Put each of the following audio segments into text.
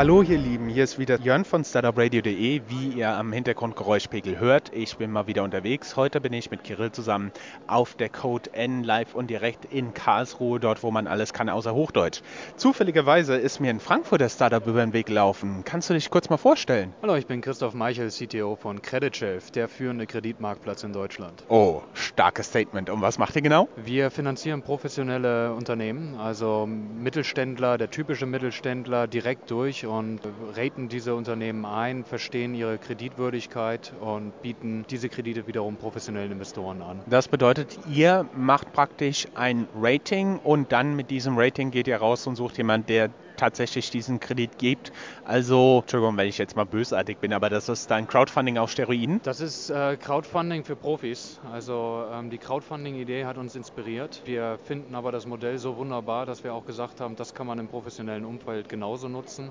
Hallo ihr Lieben, hier ist wieder Jörn von StartupRadio.de, wie ihr am Hintergrundgeräuschpegel hört. Ich bin mal wieder unterwegs. Heute bin ich mit Kirill zusammen auf der Code N live und direkt in Karlsruhe, dort wo man alles kann außer Hochdeutsch. Zufälligerweise ist mir in Frankfurt der Startup über den Weg gelaufen. Kannst du dich kurz mal vorstellen? Hallo, ich bin Christoph Meichel, CTO von CreditShelf, der führende Kreditmarktplatz in Deutschland. Oh, starkes Statement. Und was macht ihr genau? Wir finanzieren professionelle Unternehmen, also Mittelständler, der typische Mittelständler direkt durch und raten diese Unternehmen ein, verstehen ihre Kreditwürdigkeit und bieten diese Kredite wiederum professionellen Investoren an. Das bedeutet, ihr macht praktisch ein Rating und dann mit diesem Rating geht ihr raus und sucht jemanden, der tatsächlich diesen Kredit gibt. Also, Entschuldigung, wenn ich jetzt mal bösartig bin, aber das ist dann Crowdfunding auf Steroiden? Das ist äh, Crowdfunding für Profis. Also ähm, die Crowdfunding-Idee hat uns inspiriert. Wir finden aber das Modell so wunderbar, dass wir auch gesagt haben, das kann man im professionellen Umfeld genauso nutzen.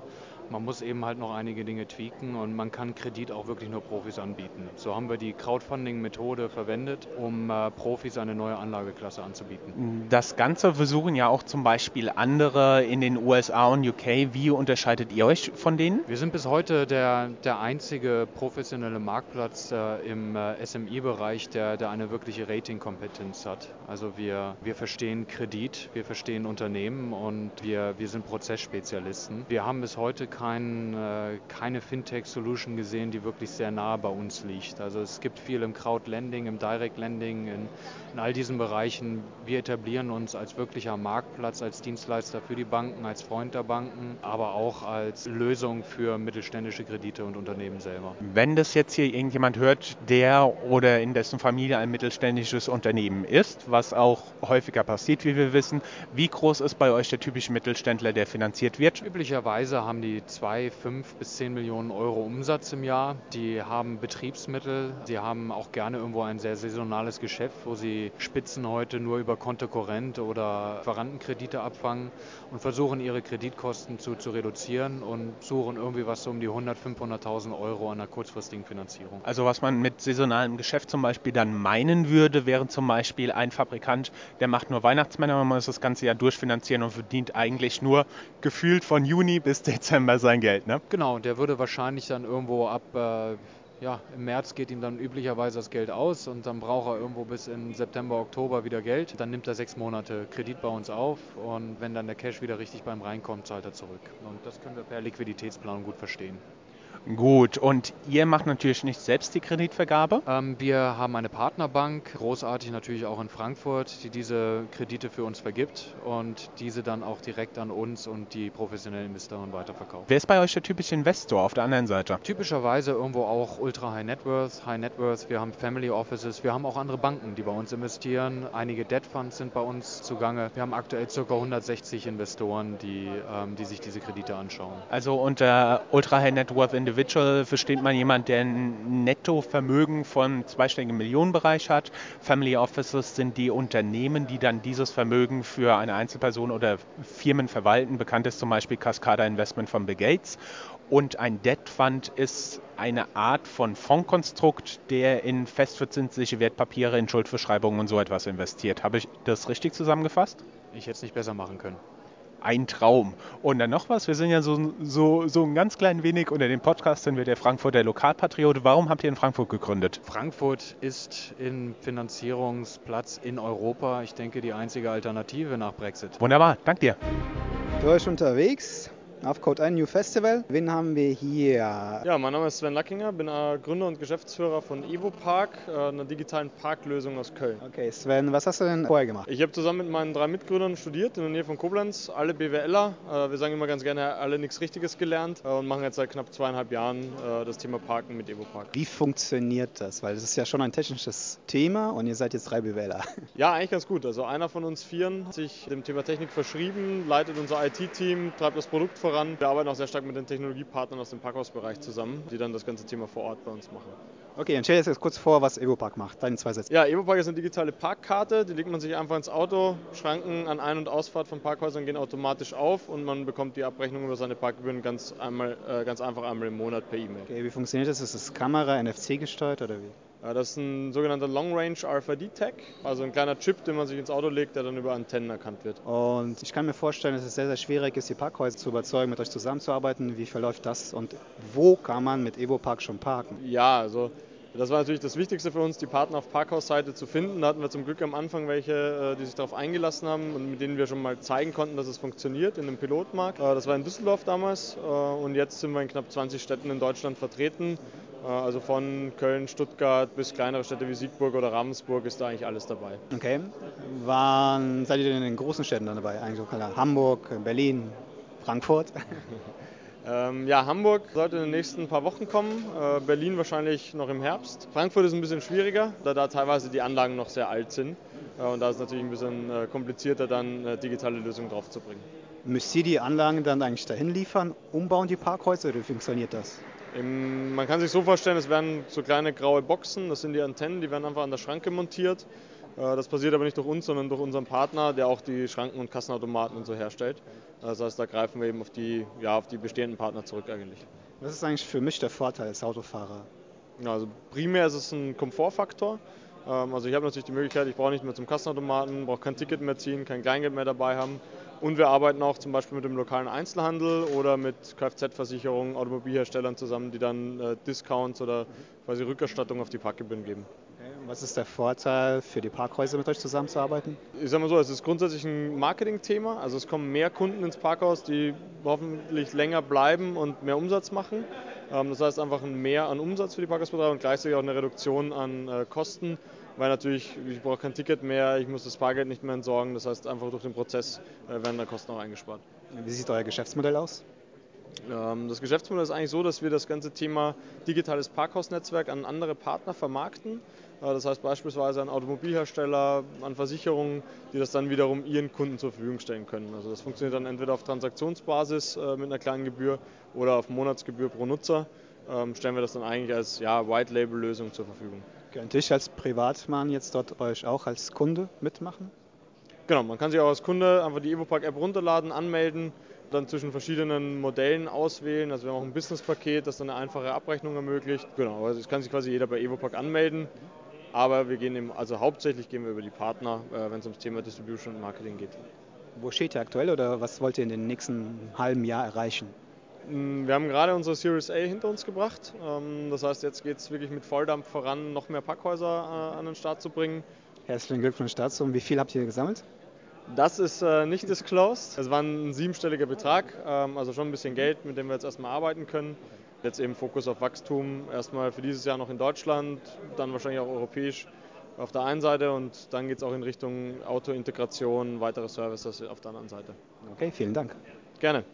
Man muss eben halt noch einige Dinge tweaken und man kann Kredit auch wirklich nur Profis anbieten. So haben wir die Crowdfunding-Methode verwendet, um äh, Profis eine neue Anlageklasse anzubieten. Das Ganze versuchen ja auch zum Beispiel andere in den USA und UK. Wie unterscheidet ihr euch von denen? Wir sind bis heute der, der einzige professionelle Marktplatz äh, im äh, SMI-Bereich, der, der eine wirkliche Rating-Kompetenz hat. Also wir, wir verstehen Kredit, wir verstehen Unternehmen und wir, wir sind Prozessspezialisten. Wir haben bis heute kein, äh, keine Fintech-Solution gesehen, die wirklich sehr nah bei uns liegt. Also es gibt viel im Crowd-Lending, im Direct-Lending, in, in all diesen Bereichen. Wir etablieren uns als wirklicher Marktplatz, als Dienstleister für die Banken, als Freund der Banken, aber auch als Lösung für mittelständische Kredite und Unternehmen selber. Wenn das jetzt hier irgendjemand hört, der oder in dessen Familie ein mittelständisches Unternehmen ist, was auch häufiger passiert, wie wir wissen, wie groß ist bei euch der typische Mittelständler, der finanziert wird? Üblicherweise haben die 2, 5 bis 10 Millionen Euro Umsatz im Jahr. Die haben Betriebsmittel, sie haben auch gerne irgendwo ein sehr saisonales Geschäft, wo sie Spitzen heute nur über Kontokorrent oder Verwandtenkredite abfangen und versuchen ihre Kreditkosten zu, zu reduzieren und suchen irgendwie was so um die 100, 500.000 Euro an einer kurzfristigen Finanzierung. Also was man mit saisonalem Geschäft zum Beispiel dann meinen würde, wäre zum Beispiel ein Fabrikant, der macht nur Weihnachtsmänner, man muss das ganze Jahr durchfinanzieren und verdient eigentlich nur gefühlt von Juni bis Dezember sein Geld, ne? Genau, der würde wahrscheinlich dann irgendwo ab, äh, ja, im März geht ihm dann üblicherweise das Geld aus und dann braucht er irgendwo bis in September, Oktober wieder Geld. Dann nimmt er sechs Monate Kredit bei uns auf und wenn dann der Cash wieder richtig beim reinkommt, zahlt er zurück. Und das können wir per Liquiditätsplanung gut verstehen. Gut, und ihr macht natürlich nicht selbst die Kreditvergabe? Ähm, wir haben eine Partnerbank, großartig natürlich auch in Frankfurt, die diese Kredite für uns vergibt und diese dann auch direkt an uns und die professionellen Investoren weiterverkauft. Wer ist bei euch der typische Investor auf der anderen Seite? Typischerweise irgendwo auch Ultra High Net Worth, High Net Worth. Wir haben Family Offices, wir haben auch andere Banken, die bei uns investieren. Einige Debt Funds sind bei uns zugange. Wir haben aktuell ca. 160 Investoren, die, ähm, die sich diese Kredite anschauen. Also unter Ultra High Net Worth Individual versteht man jemand, der ein Nettovermögen von zweistelligen Millionenbereich hat. Family Offices sind die Unternehmen, die dann dieses Vermögen für eine Einzelperson oder Firmen verwalten. Bekannt ist zum Beispiel Cascada Investment von Bill Gates. Und ein Debt Fund ist eine Art von Fondskonstrukt, der in festverzinsliche Wertpapiere, in Schuldverschreibungen und so etwas investiert. Habe ich das richtig zusammengefasst? Ich hätte es nicht besser machen können ein Traum. Und dann noch was, wir sind ja so, so, so ein ganz klein wenig unter dem Podcast sind wir der Frankfurter Lokalpatriot. Warum habt ihr in Frankfurt gegründet? Frankfurt ist im Finanzierungsplatz in Europa, ich denke, die einzige Alternative nach Brexit. Wunderbar, dank dir. Für euch unterwegs auf Code 1 New Festival. Wen haben wir hier? Ja, mein Name ist Sven Lackinger, bin Gründer und Geschäftsführer von Evo Park, äh, einer digitalen Parklösung aus Köln. Okay, Sven, was hast du denn vorher gemacht? Ich habe zusammen mit meinen drei Mitgründern studiert in der Nähe von Koblenz, alle BWLer. Äh, wir sagen immer ganz gerne, alle nichts Richtiges gelernt äh, und machen jetzt seit knapp zweieinhalb Jahren das Thema Parken mit Evo Park. Wie funktioniert das? Weil das ist ja schon ein technisches Thema und ihr seid jetzt drei BWLer. Ja, eigentlich ganz gut. Also einer von uns Vieren hat sich dem Thema Technik verschrieben, leitet unser IT-Team, treibt das Produkt voran. Wir arbeiten auch sehr stark mit den Technologiepartnern aus dem Parkhausbereich zusammen, die dann das ganze Thema vor Ort bei uns machen. Okay, dann stell dir jetzt kurz vor, was EvoPark macht. Deine zwei Sätze. Ja, EvoPark ist eine digitale Parkkarte. Die legt man sich einfach ins Auto. Schranken an Ein- und Ausfahrt von Parkhäusern gehen automatisch auf und man bekommt die Abrechnung über seine Parkgebühren ganz, einmal, äh, ganz einfach einmal im Monat per E-Mail. Okay, wie funktioniert das? Ist das Kamera, NFC gesteuert oder wie? Das ist ein sogenannter Long Range RFID-Tag, also ein kleiner Chip, den man sich ins Auto legt, der dann über Antennen erkannt wird. Und ich kann mir vorstellen, dass es sehr, sehr schwierig ist, die Parkhäuser zu überzeugen, mit euch zusammenzuarbeiten. Wie verläuft das und wo kann man mit EvoPark schon parken? Ja, also das war natürlich das Wichtigste für uns, die Partner auf Parkhausseite zu finden. Da hatten wir zum Glück am Anfang welche, äh, die sich darauf eingelassen haben und mit denen wir schon mal zeigen konnten, dass es funktioniert in einem Pilotmarkt. Äh, das war in Düsseldorf damals äh, und jetzt sind wir in knapp 20 Städten in Deutschland vertreten. Also von Köln, Stuttgart bis kleinere Städte wie Siegburg oder Ravensburg ist da eigentlich alles dabei. Okay. Wann seid ihr denn in den großen Städten dann dabei? Eigentlich Hamburg, Berlin, Frankfurt? Ähm, ja, Hamburg sollte in den nächsten paar Wochen kommen, äh, Berlin wahrscheinlich noch im Herbst. Frankfurt ist ein bisschen schwieriger, da da teilweise die Anlagen noch sehr alt sind. Äh, und da ist es natürlich ein bisschen äh, komplizierter, dann äh, digitale Lösungen draufzubringen. Müsst ihr die Anlagen dann eigentlich dahin liefern, umbauen die Parkhäuser oder wie funktioniert das? Im, man kann sich so vorstellen, es werden so kleine graue Boxen, das sind die Antennen, die werden einfach an der Schranke montiert. Äh, das passiert aber nicht durch uns, sondern durch unseren Partner, der auch die Schranken und Kassenautomaten und so herstellt. Das heißt, da greifen wir eben auf die, ja, auf die bestehenden Partner zurück eigentlich. Was ist eigentlich für mich der Vorteil als Autofahrer? Also primär ist es ein Komfortfaktor. Ähm, also ich habe natürlich die Möglichkeit, ich brauche nicht mehr zum Kassenautomaten, brauche kein Ticket mehr ziehen, kein Kleingeld mehr dabei haben. Und wir arbeiten auch zum Beispiel mit dem lokalen Einzelhandel oder mit Kfz-Versicherungen, Automobilherstellern zusammen, die dann äh, Discounts oder quasi Rückerstattung auf die Parkgebühren geben. Was ist der Vorteil für die Parkhäuser, mit euch zusammenzuarbeiten? Ich sage mal so, es ist grundsätzlich ein Marketingthema. Also es kommen mehr Kunden ins Parkhaus, die hoffentlich länger bleiben und mehr Umsatz machen. Ähm, das heißt einfach ein Mehr an Umsatz für die Parkhausbetreiber und gleichzeitig auch eine Reduktion an äh, Kosten, weil natürlich, ich brauche kein Ticket mehr, ich muss das Parkgeld nicht mehr entsorgen. Das heißt einfach durch den Prozess äh, werden da Kosten auch eingespart. Wie sieht euer Geschäftsmodell aus? Ähm, das Geschäftsmodell ist eigentlich so, dass wir das ganze Thema digitales Parkhausnetzwerk an andere Partner vermarkten. Das heißt beispielsweise an Automobilhersteller, an Versicherungen, die das dann wiederum ihren Kunden zur Verfügung stellen können. Also das funktioniert dann entweder auf Transaktionsbasis äh, mit einer kleinen Gebühr oder auf Monatsgebühr pro Nutzer. Ähm, stellen wir das dann eigentlich als ja, White-Label-Lösung zur Verfügung. Könnte ich als Privatmann jetzt dort bei euch auch als Kunde mitmachen? Genau, man kann sich auch als Kunde einfach die EvoPark-App runterladen, anmelden, dann zwischen verschiedenen Modellen auswählen. Also wir haben auch ein Business-Paket, das dann eine einfache Abrechnung ermöglicht. Genau, also es kann sich quasi jeder bei EvoPark anmelden. Aber wir gehen eben, also hauptsächlich gehen wir über die Partner, äh, wenn es ums Thema Distribution und Marketing geht. Wo steht ihr aktuell oder was wollt ihr in den nächsten halben Jahr erreichen? Mm, wir haben gerade unsere Series A hinter uns gebracht. Ähm, das heißt, jetzt geht es wirklich mit Volldampf voran, noch mehr Parkhäuser äh, an den Start zu bringen. Herzlichen Glückwunsch dazu. Und wie viel habt ihr gesammelt? Das ist äh, nicht disclosed. Es war ein siebenstelliger Betrag, ähm, also schon ein bisschen Geld, mit dem wir jetzt erstmal arbeiten können. Jetzt eben Fokus auf Wachstum, erstmal für dieses Jahr noch in Deutschland, dann wahrscheinlich auch europäisch auf der einen Seite und dann geht es auch in Richtung Autointegration, weitere Services auf der anderen Seite. Okay, vielen Dank. Gerne.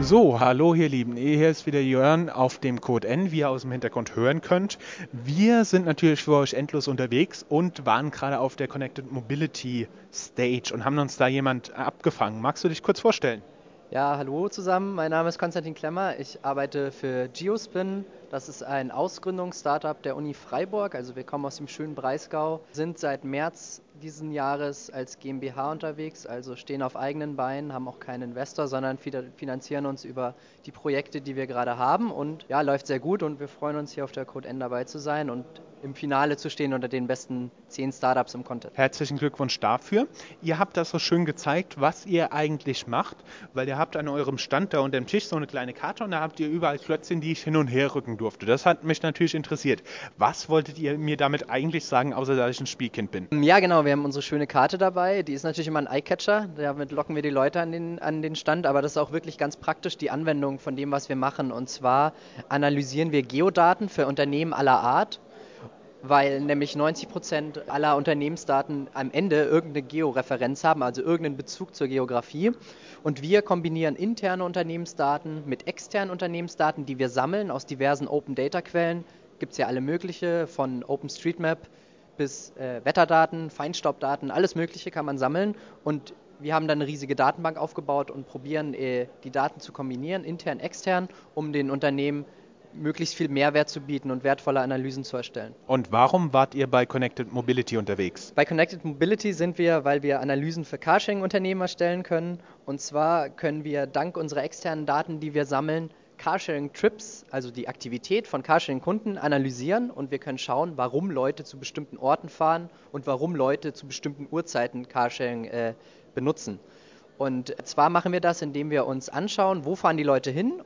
So, hallo ihr Lieben, hier ist wieder Jörn auf dem Code N, wie ihr aus dem Hintergrund hören könnt. Wir sind natürlich für euch endlos unterwegs und waren gerade auf der Connected Mobility Stage und haben uns da jemand abgefangen. Magst du dich kurz vorstellen? Ja, hallo zusammen. Mein Name ist Konstantin Klemmer. Ich arbeite für Geospin. Das ist ein Ausgründungsstartup der Uni Freiburg. Also wir kommen aus dem schönen Breisgau, sind seit März diesen Jahres als GmbH unterwegs, also stehen auf eigenen Beinen, haben auch keinen Investor, sondern finanzieren uns über die Projekte, die wir gerade haben. Und ja, läuft sehr gut und wir freuen uns hier auf der Code N dabei zu sein und im Finale zu stehen unter den besten zehn Startups im Content. Herzlichen Glückwunsch dafür. Ihr habt das so schön gezeigt, was ihr eigentlich macht, weil ihr habt an eurem Stand da unter dem Tisch so eine kleine Karte und da habt ihr überall Klötzchen, die ich hin und her rücken durfte. Das hat mich natürlich interessiert. Was wolltet ihr mir damit eigentlich sagen, außer dass ich ein Spielkind bin? Ja, genau. Wir haben unsere schöne Karte dabei. Die ist natürlich immer ein Eyecatcher. Damit locken wir die Leute an den, an den Stand. Aber das ist auch wirklich ganz praktisch die Anwendung von dem, was wir machen. Und zwar analysieren wir Geodaten für Unternehmen aller Art weil nämlich 90 Prozent aller Unternehmensdaten am Ende irgendeine Georeferenz haben, also irgendeinen Bezug zur Geografie. Und wir kombinieren interne Unternehmensdaten mit externen Unternehmensdaten, die wir sammeln aus diversen Open Data Quellen. Gibt es ja alle mögliche, von OpenStreetMap bis äh, Wetterdaten, Feinstaubdaten, alles Mögliche kann man sammeln. Und wir haben dann eine riesige Datenbank aufgebaut und probieren, äh, die Daten zu kombinieren, intern, extern, um den Unternehmen möglichst viel Mehrwert zu bieten und wertvolle Analysen zu erstellen. Und warum wart ihr bei Connected Mobility unterwegs? Bei Connected Mobility sind wir, weil wir Analysen für Carsharing-Unternehmen erstellen können. Und zwar können wir dank unserer externen Daten, die wir sammeln, Carsharing-Trips, also die Aktivität von Carsharing-Kunden, analysieren und wir können schauen, warum Leute zu bestimmten Orten fahren und warum Leute zu bestimmten Uhrzeiten Carsharing äh, benutzen. Und zwar machen wir das, indem wir uns anschauen, wo fahren die Leute hin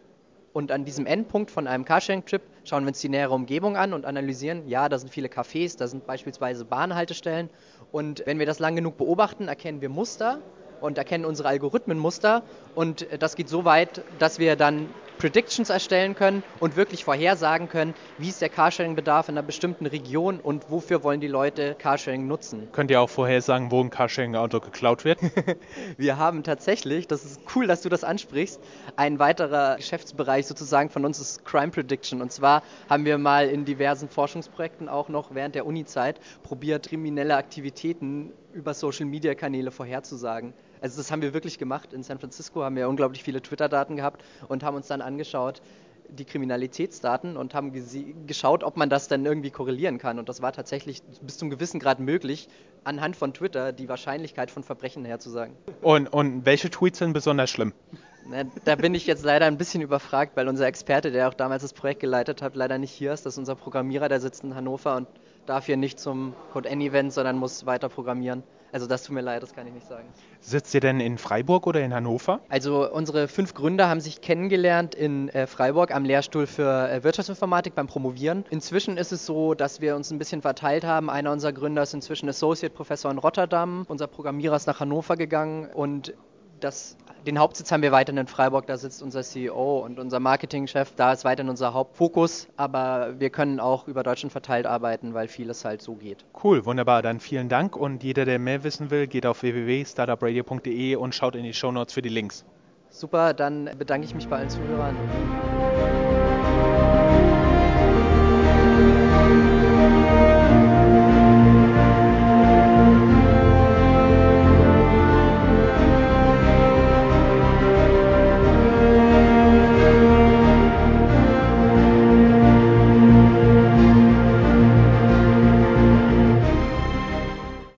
und an diesem Endpunkt von einem Carsharing-Trip schauen wir uns die nähere Umgebung an und analysieren, ja, da sind viele Cafés, da sind beispielsweise Bahnhaltestellen. Und wenn wir das lang genug beobachten, erkennen wir Muster und erkennen unsere Algorithmen Muster. Und das geht so weit, dass wir dann Predictions erstellen können und wirklich vorhersagen können, wie ist der Carsharing-Bedarf in einer bestimmten Region und wofür wollen die Leute Carsharing nutzen. Könnt ihr auch vorhersagen, wo ein Carsharing-Auto geklaut wird? wir haben tatsächlich, das ist cool, dass du das ansprichst, ein weiterer Geschäftsbereich sozusagen von uns ist Crime Prediction. Und zwar haben wir mal in diversen Forschungsprojekten auch noch während der Uni-Zeit probiert, kriminelle Aktivitäten über Social-Media-Kanäle vorherzusagen. Also das haben wir wirklich gemacht. In San Francisco haben wir unglaublich viele Twitter-Daten gehabt und haben uns dann angeschaut, die Kriminalitätsdaten und haben geschaut, ob man das dann irgendwie korrelieren kann. Und das war tatsächlich bis zum gewissen Grad möglich, anhand von Twitter die Wahrscheinlichkeit von Verbrechen herzusagen. Und, und welche Tweets sind besonders schlimm? Na, da bin ich jetzt leider ein bisschen überfragt, weil unser Experte, der auch damals das Projekt geleitet hat, leider nicht hier ist. Das ist unser Programmierer, der sitzt in Hannover und darf hier nicht zum Code N Event, sondern muss weiter programmieren. Also das tut mir leid, das kann ich nicht sagen. Sitzt ihr denn in Freiburg oder in Hannover? Also unsere fünf Gründer haben sich kennengelernt in äh, Freiburg am Lehrstuhl für äh, Wirtschaftsinformatik beim Promovieren. Inzwischen ist es so, dass wir uns ein bisschen verteilt haben. Einer unserer Gründer ist inzwischen Associate Professor in Rotterdam. Unser Programmierer ist nach Hannover gegangen und das, den Hauptsitz haben wir weiterhin in Freiburg, da sitzt unser CEO und unser Marketingchef, da ist weiterhin unser Hauptfokus, aber wir können auch über Deutschland verteilt arbeiten, weil vieles halt so geht. Cool, wunderbar, dann vielen Dank und jeder, der mehr wissen will, geht auf www.startupradio.de und schaut in die Shownotes für die Links. Super, dann bedanke ich mich bei allen Zuhörern.